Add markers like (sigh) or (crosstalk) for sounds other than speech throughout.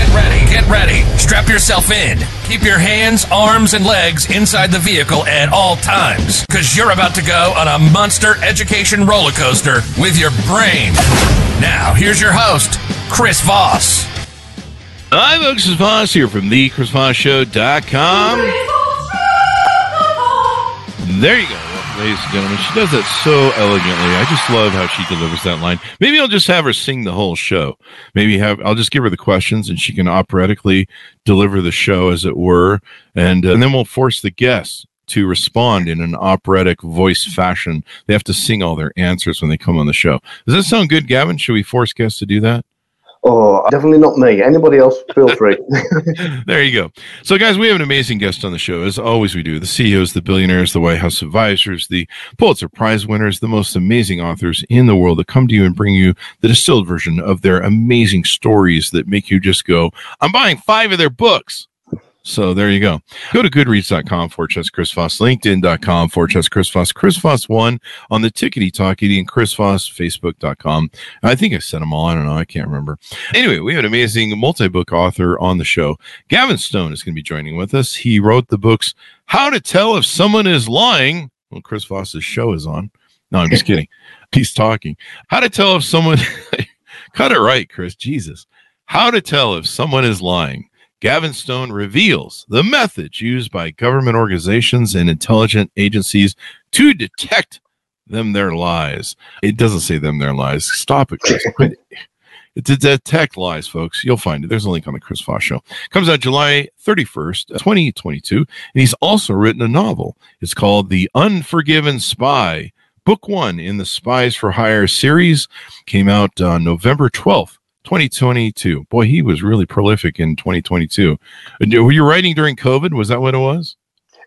Get ready, get ready. Strap yourself in. Keep your hands, arms, and legs inside the vehicle at all times, because you're about to go on a monster education roller coaster with your brain. Now, here's your host, Chris Voss. Hi, folks. It's Voss here from the Chris Voss thechrisvossshow.com. There you go ladies and gentlemen. She does that so elegantly. I just love how she delivers that line. Maybe I'll just have her sing the whole show. Maybe have I'll just give her the questions and she can operatically deliver the show, as it were, and, uh, and then we'll force the guests to respond in an operatic voice fashion. They have to sing all their answers when they come on the show. Does that sound good, Gavin? Should we force guests to do that? Oh, definitely not me. Anybody else, feel (laughs) free. there you go. So, guys, we have an amazing guest on the show, as always we do. The CEOs, the billionaires, the White House advisors, the Pulitzer Prize winners, the most amazing authors in the world that come to you and bring you the distilled version of their amazing stories that make you just go, I'm buying five of their books. So there you go. Go to goodreads.com for slash Chris Voss, LinkedIn.com for slash Chris Voss, Chris Voss one on the Tickety Talkity and Chris Voss, Facebook.com. I think I sent them all. I don't know. I can't remember. Anyway, we have an amazing multi book author on the show. Gavin Stone is going to be joining with us. He wrote the books How to Tell If Someone Is Lying. Well, Chris Voss's show is on. No, I'm just (laughs) kidding. He's talking. How to tell if someone, (laughs) cut it right, Chris. Jesus. How to tell if someone is lying Gavin Stone reveals the methods used by government organizations and intelligence agencies to detect them their lies. It doesn't say them their lies. Stop it, Chris. (laughs) to detect lies, folks. You'll find it. There's a link on the Chris Voss Show. Comes out July 31st, 2022. And he's also written a novel. It's called The Unforgiven Spy. Book one in the Spies for Hire series came out on November 12th, 2022. Boy, he was really prolific in 2022. Uh, were you writing during COVID? Was that what it was?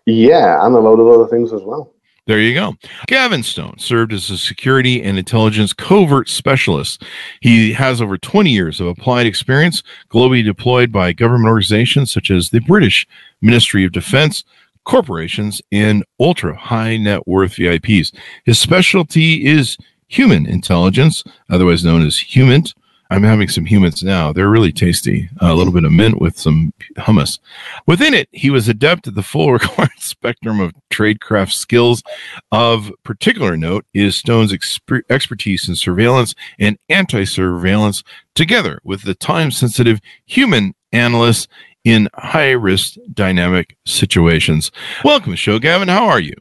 Yeah, and a load of other things as well. There you go. Gavin Stone served as a security and intelligence covert specialist. He has over 20 years of applied experience globally deployed by government organizations such as the British Ministry of Defense, corporations, and ultra high net worth VIPs. His specialty is human intelligence, otherwise known as HUMINT, I'm having some humans now. They're really tasty. Uh, a little bit of mint with some hummus. Within it, he was adept at the full (laughs) required spectrum of tradecraft skills. Of particular note is Stone's exper- expertise in surveillance and anti surveillance, together with the time sensitive human analysts in high risk dynamic situations. Welcome to the show, Gavin. How are you?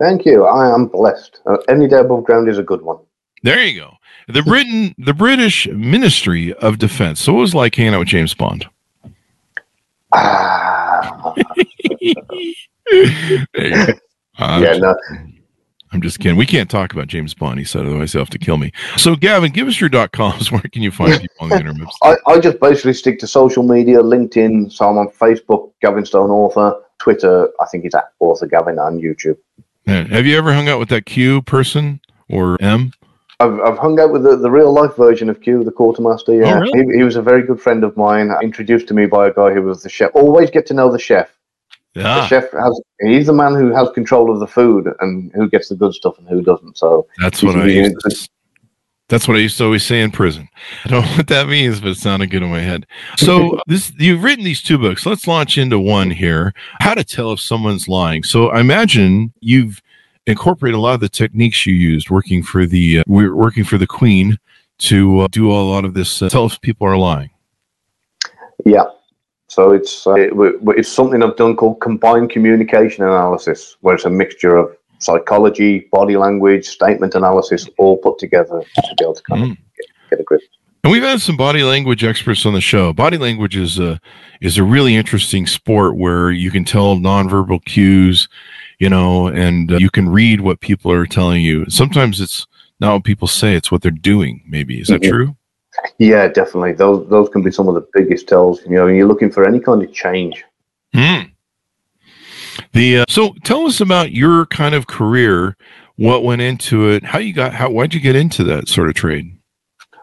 Thank you. I am blessed. Uh, any day above ground is a good one. There you go. The Britain, the British Ministry of Defense. So it was like hanging out with James Bond. Ah. (laughs) yeah, no. I'm just kidding. We can't talk about James Bond. He said otherwise he'll have to kill me. So, Gavin, give us your dot coms. (laughs) Where can you find people on the internet? (laughs) I, I just basically stick to social media, LinkedIn. So I'm on Facebook, Gavin Stone Author. Twitter, I think it's at Author Gavin, on YouTube. Have you ever hung out with that Q person or M? I've, I've hung out with the, the real life version of Q, the quartermaster. Yeah, oh, really? he, he was a very good friend of mine. Introduced to me by a guy who was the chef. Always get to know the chef. Yeah. The ah. chef has he's the man who has control of the food and who gets the good stuff and who doesn't. So that's what I used to, that's what I used to always say in prison. I don't know what that means, but it sounded good in my head. So (laughs) this you've written these two books. Let's launch into one here. How to tell if someone's lying. So I imagine you've incorporate a lot of the techniques you used working for the uh, we're working for the queen to uh, do a lot of this uh, tell if people are lying yeah so it's uh, it, it's something i've done called combined communication analysis where it's a mixture of psychology body language statement analysis all put together to be able to kind mm. of get, get a grip and we've had some body language experts on the show. Body language is a is a really interesting sport where you can tell nonverbal cues you know, and uh, you can read what people are telling you. Sometimes it's not what people say; it's what they're doing. Maybe is that mm-hmm. true? Yeah, definitely. Those those can be some of the biggest tells. You know, you're looking for any kind of change. Hmm. The uh, so tell us about your kind of career. what went into it? How you got? How why'd you get into that sort of trade?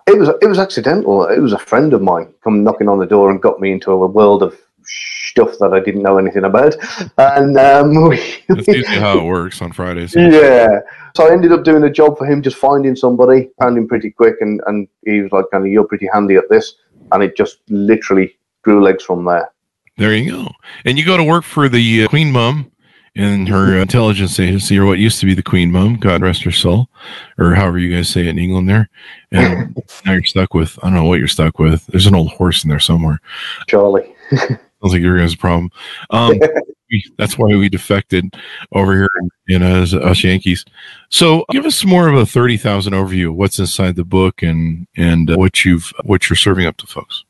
It was it was accidental. It was a friend of mine come knocking on the door and got me into a world of stuff that I didn't know anything about. And um, (laughs) we, that's usually how it works on Fridays. (laughs) Yeah. So I ended up doing a job for him, just finding somebody, found him pretty quick, and, and he was like, kind of, you're pretty handy at this. And it just literally grew legs from there. There you go. And you go to work for the uh, Queen Mum in her intelligence agency, or what used to be the Queen Mum, God rest her soul, or however you guys say it in England there. And (laughs) now you're stuck with, I don't know what you're stuck with. There's an old horse in there somewhere. Charlie. Sounds like your guys' problem. Um, (laughs) that's why we defected over here in, us, us Yankees. So, give us more of a thirty thousand overview. Of what's inside the book and and uh, what you've what you're serving up to folks.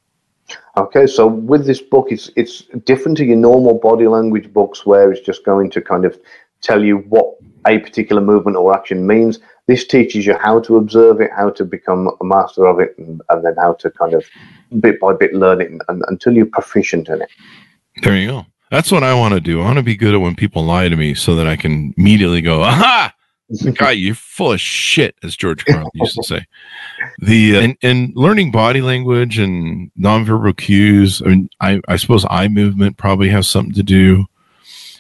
Okay, so with this book, it's it's different to your normal body language books, where it's just going to kind of tell you what a particular movement or action means. This teaches you how to observe it, how to become a master of it, and, and then how to kind of bit by bit learn it and, until you're proficient in it. There you go. That's what I want to do. I want to be good at when people lie to me so that I can immediately go, aha, (laughs) guy, you're full of shit, as George Carlin used to say. The uh, and, and learning body language and nonverbal cues. I mean, I, I suppose eye movement probably has something to do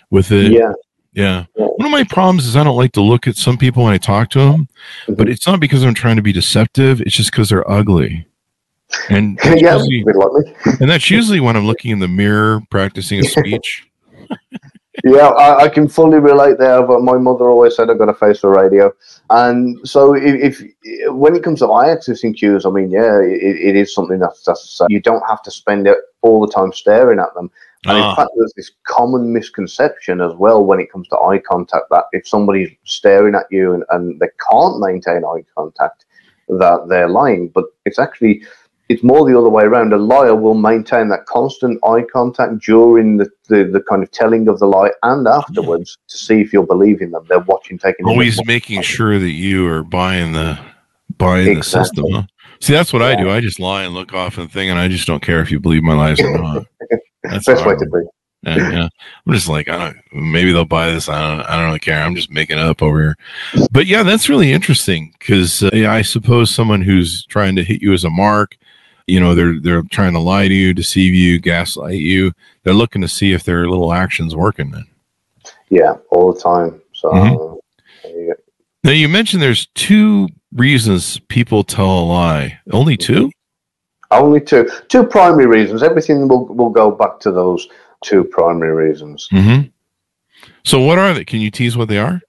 with it. Yeah. Yeah. One of my problems is I don't like to look at some people when I talk to them, mm-hmm. but it's not because I'm trying to be deceptive. It's just because they're ugly. And (laughs) that's, yeah, usually, and that's usually when I'm looking in the mirror practicing a speech. (laughs) yeah, I, I, can fully relate there. But my mother always said I've got a face for radio, and so if, if when it comes to eye accessing cues, I mean, yeah, it, it is something that's, that's uh, you don't have to spend it all the time staring at them. And in ah. fact, there's this common misconception as well when it comes to eye contact that if somebody's staring at you and, and they can't maintain eye contact, that they're lying. But it's actually it's more the other way around. A liar will maintain that constant eye contact during the, the, the kind of telling of the lie and afterwards to see if you're believing them. They're watching, taking always making sure that you are buying the buying exactly. the system. Huh? See, that's what yeah. I do. I just lie and look off and thing, and I just don't care if you believe my lies or not. (laughs) That's best way to be. Yeah, yeah, I'm just like, I don't. Maybe they'll buy this. I don't. I don't really care. I'm just making it up over here. But yeah, that's really interesting because uh, I suppose someone who's trying to hit you as a mark you know they're they're trying to lie to you deceive you gaslight you. They're looking to see if their little actions working then. Yeah all the time. So mm-hmm. now you mentioned there's two reasons people tell a lie. Only two? Only two. Two primary reasons. Everything will, will go back to those two primary reasons. Mm-hmm. so what are they? Can you tease what they are?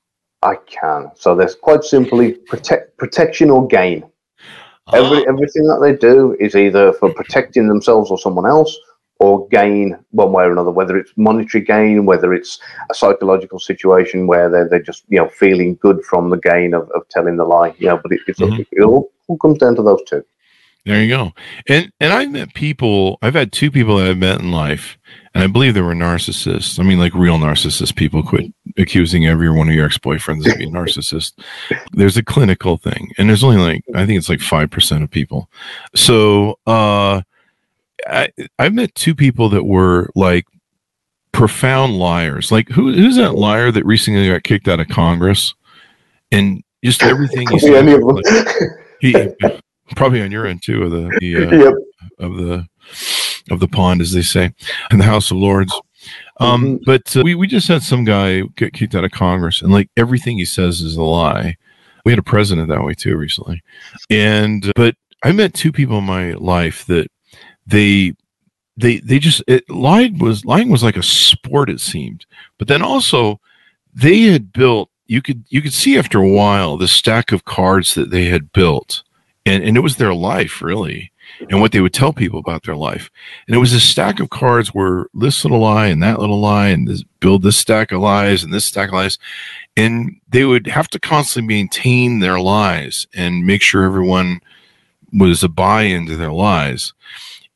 I can. So there's quite simply protect protection or gain Every, everything that they do is either for protecting themselves or someone else or gain one way or another, whether it's monetary gain, whether it's a psychological situation where they're, they're just, you know, feeling good from the gain of, of telling the lie. Yeah, but it, it's, mm-hmm. it all, all comes down to those two. There you go. And and I've met people. I've had two people that I've met in life, and I believe they were narcissists. I mean, like real narcissist people. Quit accusing every one of your ex boyfriends of being narcissist. There's a clinical thing, and there's only like I think it's like five percent of people. So uh, I I've met two people that were like profound liars. Like who who's that liar that recently got kicked out of Congress, and just everything he said. He (laughs) probably on your end too of the, the uh, (laughs) yep. of the of the pond, as they say, in the House of Lords. Um, mm-hmm. But uh, we we just had some guy get kicked out of Congress, and like everything he says is a lie. We had a president that way too recently, and but I met two people in my life that they they they just it lied was lying was like a sport it seemed, but then also they had built you could you could see after a while the stack of cards that they had built and, and it was their life really and what they would tell people about their life. And it was a stack of cards where this little lie and that little lie and this, build this stack of lies and this stack of lies. And they would have to constantly maintain their lies and make sure everyone was a buy-in to their lies.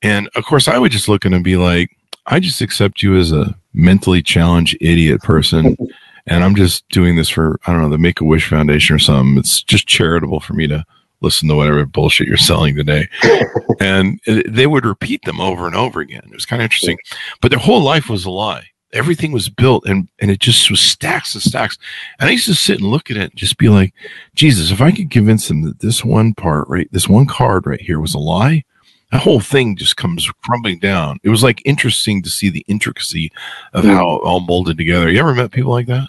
And of course i would just look at and be like i just accept you as a mentally challenged idiot person (laughs) and i'm just doing this for i don't know the make-a-wish foundation or something. It's just charitable for me to listen to whatever bullshit you're selling today. (laughs) and they would repeat them over and over again. It was kind of interesting. But their whole life was a lie. everything was built and and it just was stacks and stacks. And I used to sit and look at it and just be like, Jesus, if I could convince them that this one part, right, this one card right here was a lie, that whole thing just comes crumbling down. It was like interesting to see the intricacy of mm. how it all molded together. You ever met people like that?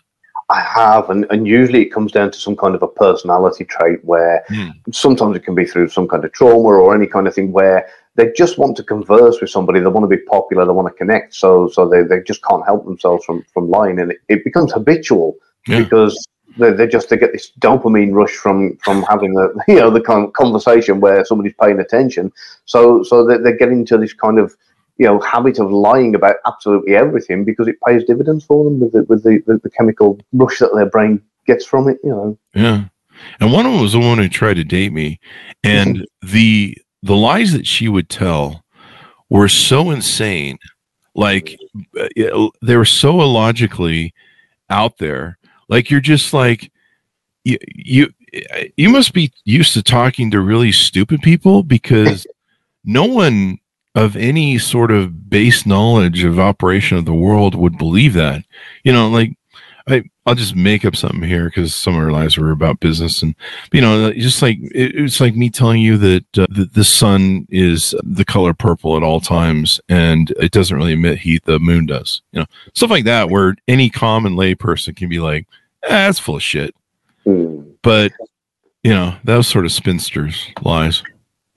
I have, and, and usually it comes down to some kind of a personality trait where mm. sometimes it can be through some kind of trauma or any kind of thing where they just want to converse with somebody. They want to be popular. They want to connect. So so they, they just can't help themselves from from lying, and it, it becomes habitual yeah. because they, they just they get this dopamine rush from from having the (laughs) you know the kind of conversation where somebody's paying attention. So so they're, they're getting to this kind of you know habit of lying about absolutely everything because it pays dividends for them with the, with the, the, the chemical rush that their brain gets from it. You know. Yeah. And one of them was the one who tried to date me, and mm-hmm. the the lies that she would tell were so insane like uh, they were so illogically out there like you're just like you you you must be used to talking to really stupid people because no one of any sort of base knowledge of operation of the world would believe that. You know like I I'll just make up something here because some of our lives were about business and you know just like it, it's like me telling you that uh, the, the sun is the color purple at all times and it doesn't really emit heat the moon does you know. Stuff like that where any common layperson can be like eh, that's full of shit. Mm. but you know those sort of spinsters lies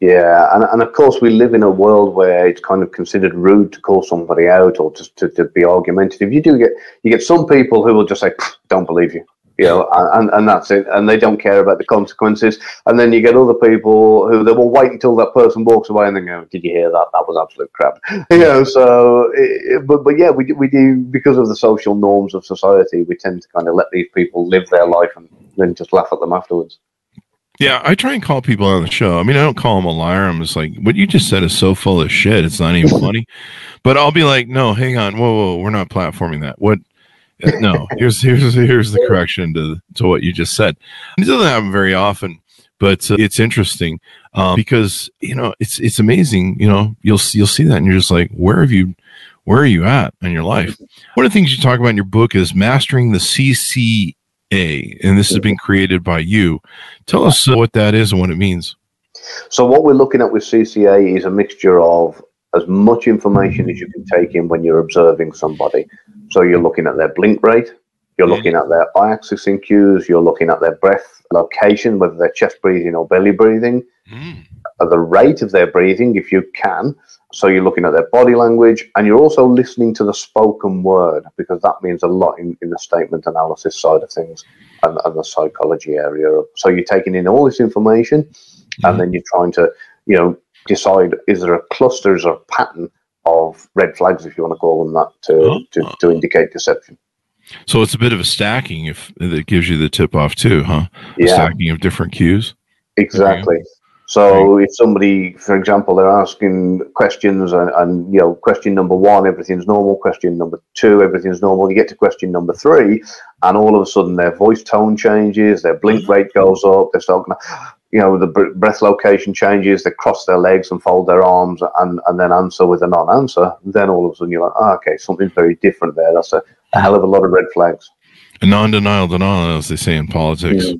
yeah, and, and of course we live in a world where it's kind of considered rude to call somebody out or to, to, to be argumentative. You do get you get some people who will just say, "Don't believe you," you know, and, and that's it, and they don't care about the consequences. And then you get other people who they will wait until that person walks away and then go, "Did you hear that? That was absolute crap," (laughs) you know. So, it, but but yeah, we do, we do because of the social norms of society, we tend to kind of let these people live their life and then just laugh at them afterwards. Yeah, I try and call people on the show. I mean, I don't call them a liar. I'm just like, what you just said is so full of shit. It's not even (laughs) funny. But I'll be like, no, hang on, whoa, whoa, we're not platforming that. What? Uh, no, here's here's here's the correction to to what you just said. It doesn't happen very often, but uh, it's interesting um, because you know it's it's amazing. You know, you'll you'll see that, and you're just like, where have you? Where are you at in your life? One of the things you talk about in your book is mastering the CC a, and this has been created by you. Tell us uh, what that is and what it means. So, what we're looking at with CCA is a mixture of as much information as you can take in when you're observing somebody. So, you're looking at their blink rate, you're looking at their eye axis accessing cues, you're looking at their breath location, whether they're chest breathing or belly breathing, mm. the rate of their breathing, if you can, so you're looking at their body language and you're also listening to the spoken word because that means a lot in, in the statement analysis side of things and, and the psychology area. So you're taking in all this information mm-hmm. and then you're trying to, you know, decide is there a cluster, is there a pattern of red flags, if you want to call them that, to, oh. to, to indicate deception. So it's a bit of a stacking if that gives you the tip off too, huh? Yeah. A stacking of different cues. Exactly. So if somebody, for example, they're asking questions and, and, you know, question number one, everything's normal. Question number two, everything's normal. You get to question number three, and all of a sudden their voice tone changes, their blink mm-hmm. rate goes up. They start, you know, the breath location changes. They cross their legs and fold their arms, and and then answer with a non-answer. Then all of a sudden you're like, oh, okay, something's very different there. That's a, a hell of a lot of red flags. A non-denial denial, as they say in politics. Yeah.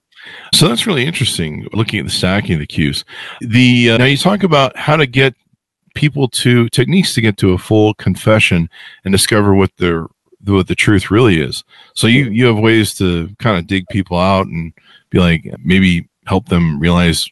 So that's really interesting. Looking at the stacking of the cues, the uh, now you talk about how to get people to techniques to get to a full confession and discover what their what the truth really is. So you you have ways to kind of dig people out and be like maybe help them realize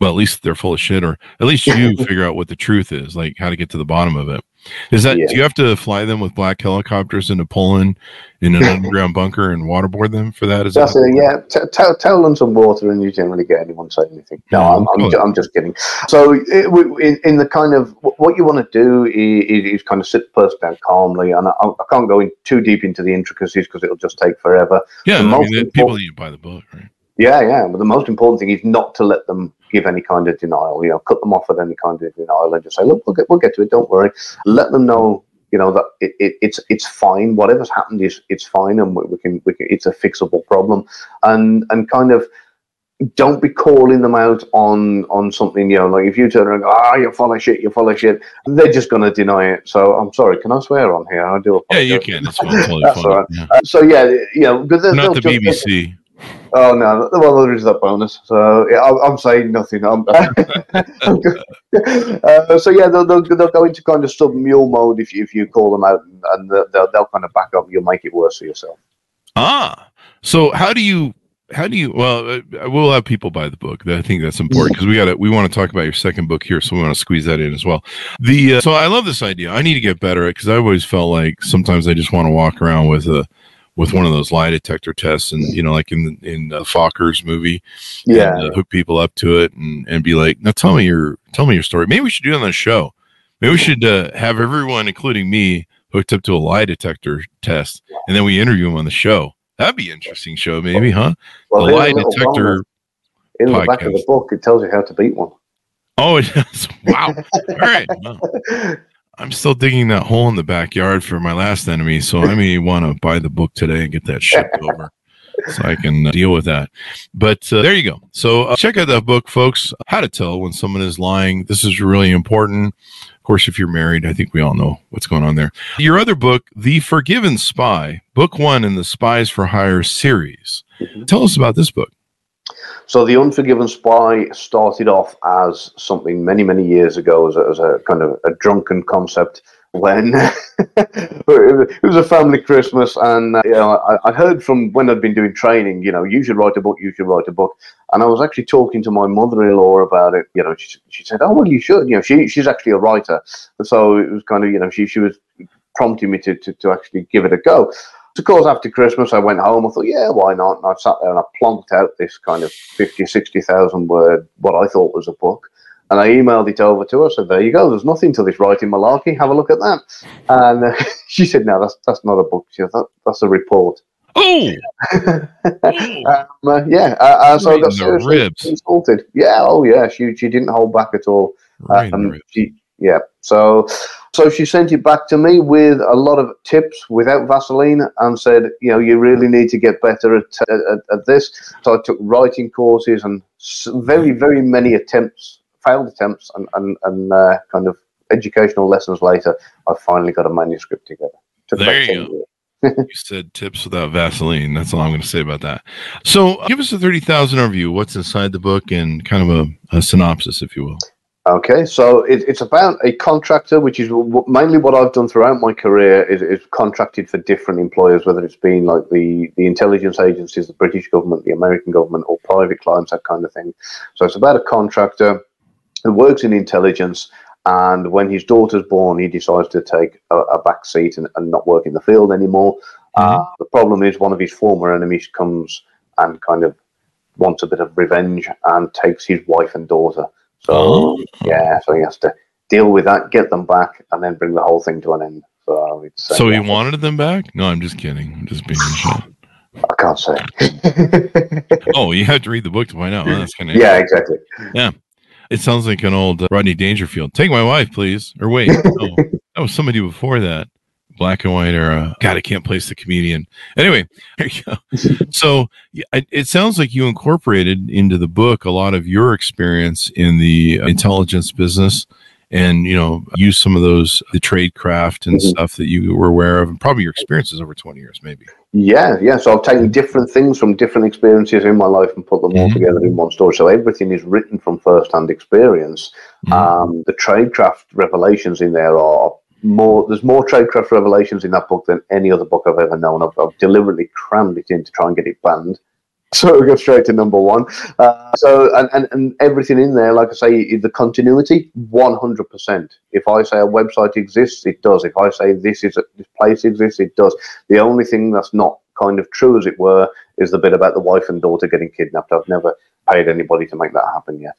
well at least they're full of shit or at least you (laughs) figure out what the truth is like how to get to the bottom of it is that yeah. do you have to fly them with black helicopters into Poland in an (laughs) underground bunker and waterboard them for that? Is That's that it, yeah. T- t- tell them some water and you generally get anyone say anything. No, I'm, I'm, I'm, just kidding. So it, in, in, the kind of what you want to do is, is, kind of sit the person down calmly, and I, I can't go in too deep into the intricacies because it'll just take forever. Yeah, I mean, people you buy the book, right? Yeah, yeah. But the most important thing is not to let them give any kind of denial. You know, cut them off at any kind of denial and just say, look, we'll get, we'll get to it. Don't worry. Let them know, you know, that it, it, it's it's fine. Whatever's happened is it's fine, and we, we, can we can. It's a fixable problem, and and kind of don't be calling them out on on something. You know, like if you turn around, ah, oh, you're full of shit, you're full of shit. They're just going to deny it. So I'm sorry. Can I swear on here? I do. Apologize. Yeah, you can. That's, totally That's all right. Yeah. Uh, so yeah, you know, because not the BBC. Oh no! Well, there is that bonus. So yeah, I'm, I'm saying nothing. I'm, (laughs) (laughs) uh, so yeah, they'll, they'll, they'll go into kind of sub mule mode if you, if you call them out, and they'll, they'll kind of back up. You'll make it worse for yourself. Ah, so how do you how do you well uh, we'll have people buy the book i think that's important because we got to we want to talk about your second book here so we want to squeeze that in as well the uh, so i love this idea i need to get better at because i always felt like sometimes i just want to walk around with a with one of those lie detector tests and you know like in in the fockers movie yeah and, uh, hook people up to it and and be like now tell me your tell me your story maybe we should do it on the show maybe we should uh, have everyone including me hooked up to a lie detector test and then we interview them on the show That'd be interesting show, maybe, huh? Well, the lie detector. In the back of the book, it tells you how to beat one. Oh, it does. Wow. All right. Well, (laughs) I'm still digging that hole in the backyard for my last enemy, so I may (laughs) want to buy the book today and get that shipped over so I can uh, deal with that. But uh, there you go. So uh, check out that book, folks. How to tell when someone is lying. This is really important. Of course, if you're married, I think we all know what's going on there. Your other book, The Forgiven Spy, book one in the Spies for Hire series. Mm-hmm. Tell us about this book. So, The Unforgiven Spy started off as something many, many years ago as a, as a kind of a drunken concept when (laughs) it was a family Christmas, and uh, you know, I, I, heard from when I'd been doing training, you know, you should write a book, you should write a book, and I was actually talking to my mother-in-law about it. You know, she, she said, "Oh well, you should." You know, she she's actually a writer, so it was kind of you know she she was prompting me to to, to actually give it a go. So, of course, after Christmas, I went home. I thought, yeah, why not? And I sat there and I plonked out this kind of 50, 60,000 word, what I thought was a book. And I emailed it over to her. Said, "There you go. There's nothing to this writing malarkey. Have a look at that." And uh, (laughs) she said, "No, that's that's not a book. She said, that, that's a report." Oh, (laughs) um, uh, yeah. Uh, uh so I got seriously ribs. insulted. Yeah. Oh, yeah. She she didn't hold back at all. Um, she, yeah. So so she sent it back to me with a lot of tips without Vaseline and said, you know, you really need to get better at, at, at this. So I took writing courses and very, very many attempts failed attempts and, and, and uh, kind of educational lessons later, I finally got a manuscript together. Took there you go. (laughs) you said tips without Vaseline. That's all I'm going to say about that. So, give us a 30,000 overview. What's inside the book and kind of a, a synopsis, if you will. Okay, so it, it's about a contractor, which is mainly what I've done throughout my career. Is, is contracted for different employers, whether it's been like the the intelligence agencies, the British government, the American government, or private clients, that kind of thing. So it's about a contractor who works in intelligence. And when his daughter's born, he decides to take a, a back seat and, and, not work in the field anymore. Mm-hmm. Uh, the problem is one of his former enemies comes and kind of wants a bit of revenge and takes his wife and daughter. So oh. yeah, so he has to deal with that, get them back, and then bring the whole thing to an end. So it's uh, so wanted them back. No, I'm just kidding. I'm just being shot. I can't say. (laughs) oh, you have to read the book to find out. Well, that's kind of yeah, exactly. Yeah, it sounds like an old uh, Rodney Dangerfield. Take my wife, please. Or wait, no, (laughs) that was somebody before that. Black and white era. God, I can't place the comedian. Anyway, (laughs) there you go. so it sounds like you incorporated into the book a lot of your experience in the intelligence business and you know use some of those the trade craft and mm-hmm. stuff that you were aware of and probably your experiences over 20 years maybe yeah yeah so i've taken different things from different experiences in my life and put them mm-hmm. all together in one story so everything is written from first-hand experience mm-hmm. um, the tradecraft revelations in there are more there's more tradecraft revelations in that book than any other book i've ever known i've, I've deliberately crammed it in to try and get it banned (laughs) so we go straight to number one. Uh, so and, and, and everything in there, like I say, the continuity, one hundred percent. If I say a website exists, it does. If I say this is a, this place exists, it does. The only thing that's not kind of true, as it were, is the bit about the wife and daughter getting kidnapped. I've never paid anybody to make that happen yet.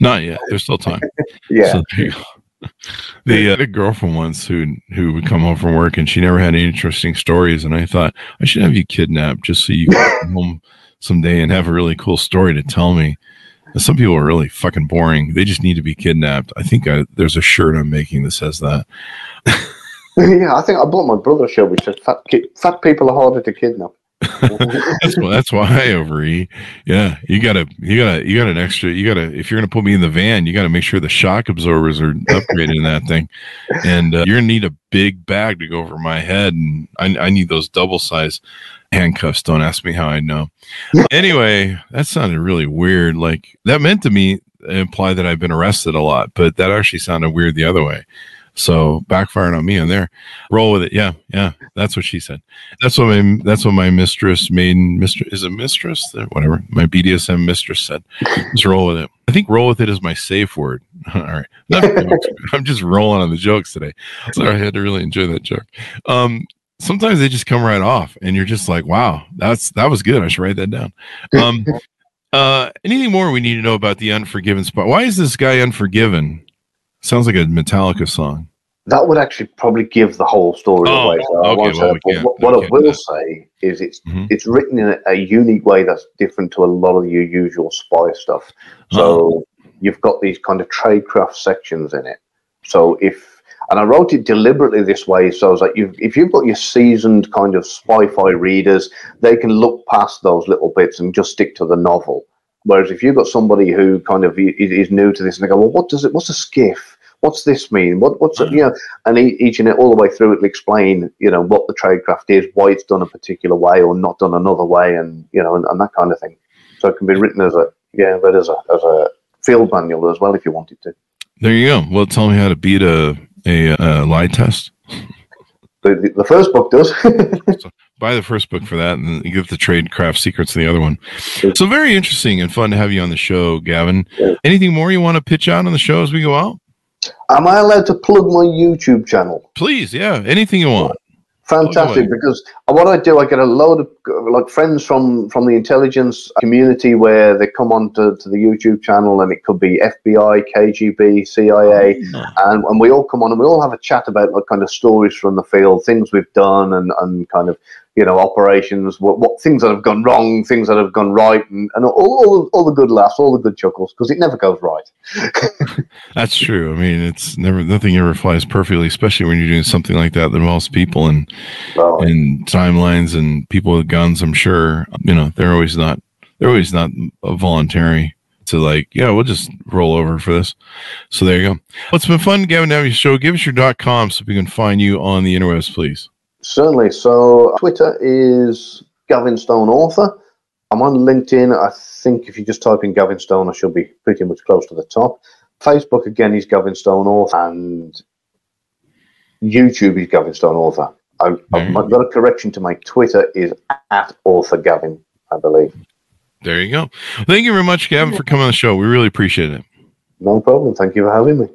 Not yet. There's still time. (laughs) yeah. So the uh, girlfriend once who who would come home from work and she never had any interesting stories, and I thought I should have you kidnapped just so you come (laughs) home someday and have a really cool story to tell me. Some people are really fucking boring. They just need to be kidnapped. I think I, there's a shirt I'm making that says that. (laughs) yeah, I think I bought my brother a shirt which said fat, ki- fat people are harder to kidnap. That's, that's why I overeat. Yeah, you gotta, you gotta, you got an extra. You gotta, if you're gonna put me in the van, you gotta make sure the shock absorbers are upgraded in that thing, and uh, you're gonna need a big bag to go over my head, and I, I need those double size handcuffs. Don't ask me how I know. anyway, that sounded really weird. Like that meant to me imply that I've been arrested a lot, but that actually sounded weird the other way. So backfiring on me on there. Roll with it. Yeah, yeah. That's what she said. That's what my that's what my mistress, maiden mistress is a mistress, whatever. My BDSM mistress said. Just roll with it. I think roll with it is my safe word. (laughs) All right. I'm just rolling on the jokes today. Sorry, I had to really enjoy that joke. Um, sometimes they just come right off and you're just like, wow, that's that was good. I should write that down. Um uh anything more we need to know about the unforgiven spot? Why is this guy unforgiven? Sounds like a Metallica song. That would actually probably give the whole story oh, away. So okay, well, we what, what I will say is it's mm-hmm. it's written in a, a, unique way that's different to a lot of your usual spy stuff. So oh. you've got these kind of tradecraft sections in it. So if and I wrote it deliberately this way, so I was like, you've, if you've got your seasoned kind of spy-fi readers, they can look past those little bits and just stick to the novel. Whereas if you've got somebody who kind of is, is new to this and they go, well, what does it? What's a SCIF? What's this mean? What, what's it, mm. you know? And each and all the way through, it'll explain, you know, what the tradecraft is, why it's done a particular way or not done another way, and you know, and, and that kind of thing. So it can be written as a yeah, but as a as a field manual as well if you wanted to. There you go. Well, tell me how to beat a a, a lie test. The, the, the first book does. (laughs) so buy the first book for that, and give the trade craft secrets to the other one. So very interesting and fun to have you on the show, Gavin. Yeah. Anything more you want to pitch out on the show as we go out? Am I allowed to plug my YouTube channel? Please, yeah, anything you want. Fantastic, because what I do, I get a load of like friends from from the intelligence community where they come on to, to the YouTube channel, and it could be FBI, KGB, CIA, oh, and, and we all come on and we all have a chat about like kind of stories from the field, things we've done, and and kind of you know, operations, what, what things that have gone wrong, things that have gone right, and, and all, all, all the good laughs, all the good chuckles, because it never goes right. (laughs) That's true. I mean, it's never nothing ever flies perfectly, especially when you're doing something like that that involves people and and timelines and people with guns. I'm sure you know they're always not they're always not voluntary to like, yeah, we'll just roll over for this. So there you go. Well, it's been fun, Gavin, to have your show. Give us your dot com so we can find you on the interwebs, please. Certainly. So Twitter is Gavin Stone Author. I'm on LinkedIn. I think if you just type in Gavin Stone, I should be pretty much close to the top. Facebook again is Gavin Stone Author, and YouTube is Gavin Stone Author. I, have mm-hmm. got a correction to my Twitter is at Author Gavin, I believe. There you go. Thank you very much, Gavin, for coming on the show. We really appreciate it. No problem. Thank you for having me.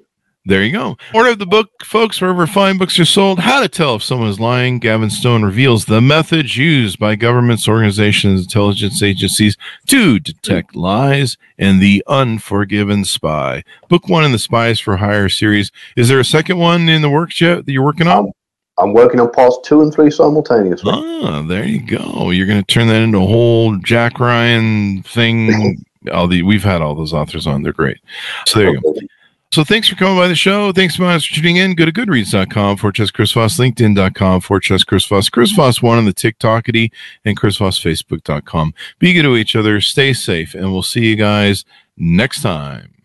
There you go. Order of the book, folks, wherever fine books are sold. How to tell if someone is lying. Gavin Stone reveals the methods used by governments, organizations, intelligence agencies to detect lies and the unforgiven spy. Book one in the Spies for Hire series. Is there a second one in the works yet that you're working on? I'm working on parts two and three simultaneously. Ah, there you go. You're going to turn that into a whole Jack Ryan thing. (laughs) all the we've had all those authors on. They're great. So there you go. So thanks for coming by the show. Thanks so much for tuning in. Go to goodreads.com for Chess Chris Voss, LinkedIn.com for Chess Chris Voss, Chris Voss one on the TikTokity, and Chris Voss Facebook.com. Be good to each other. Stay safe, and we'll see you guys next time.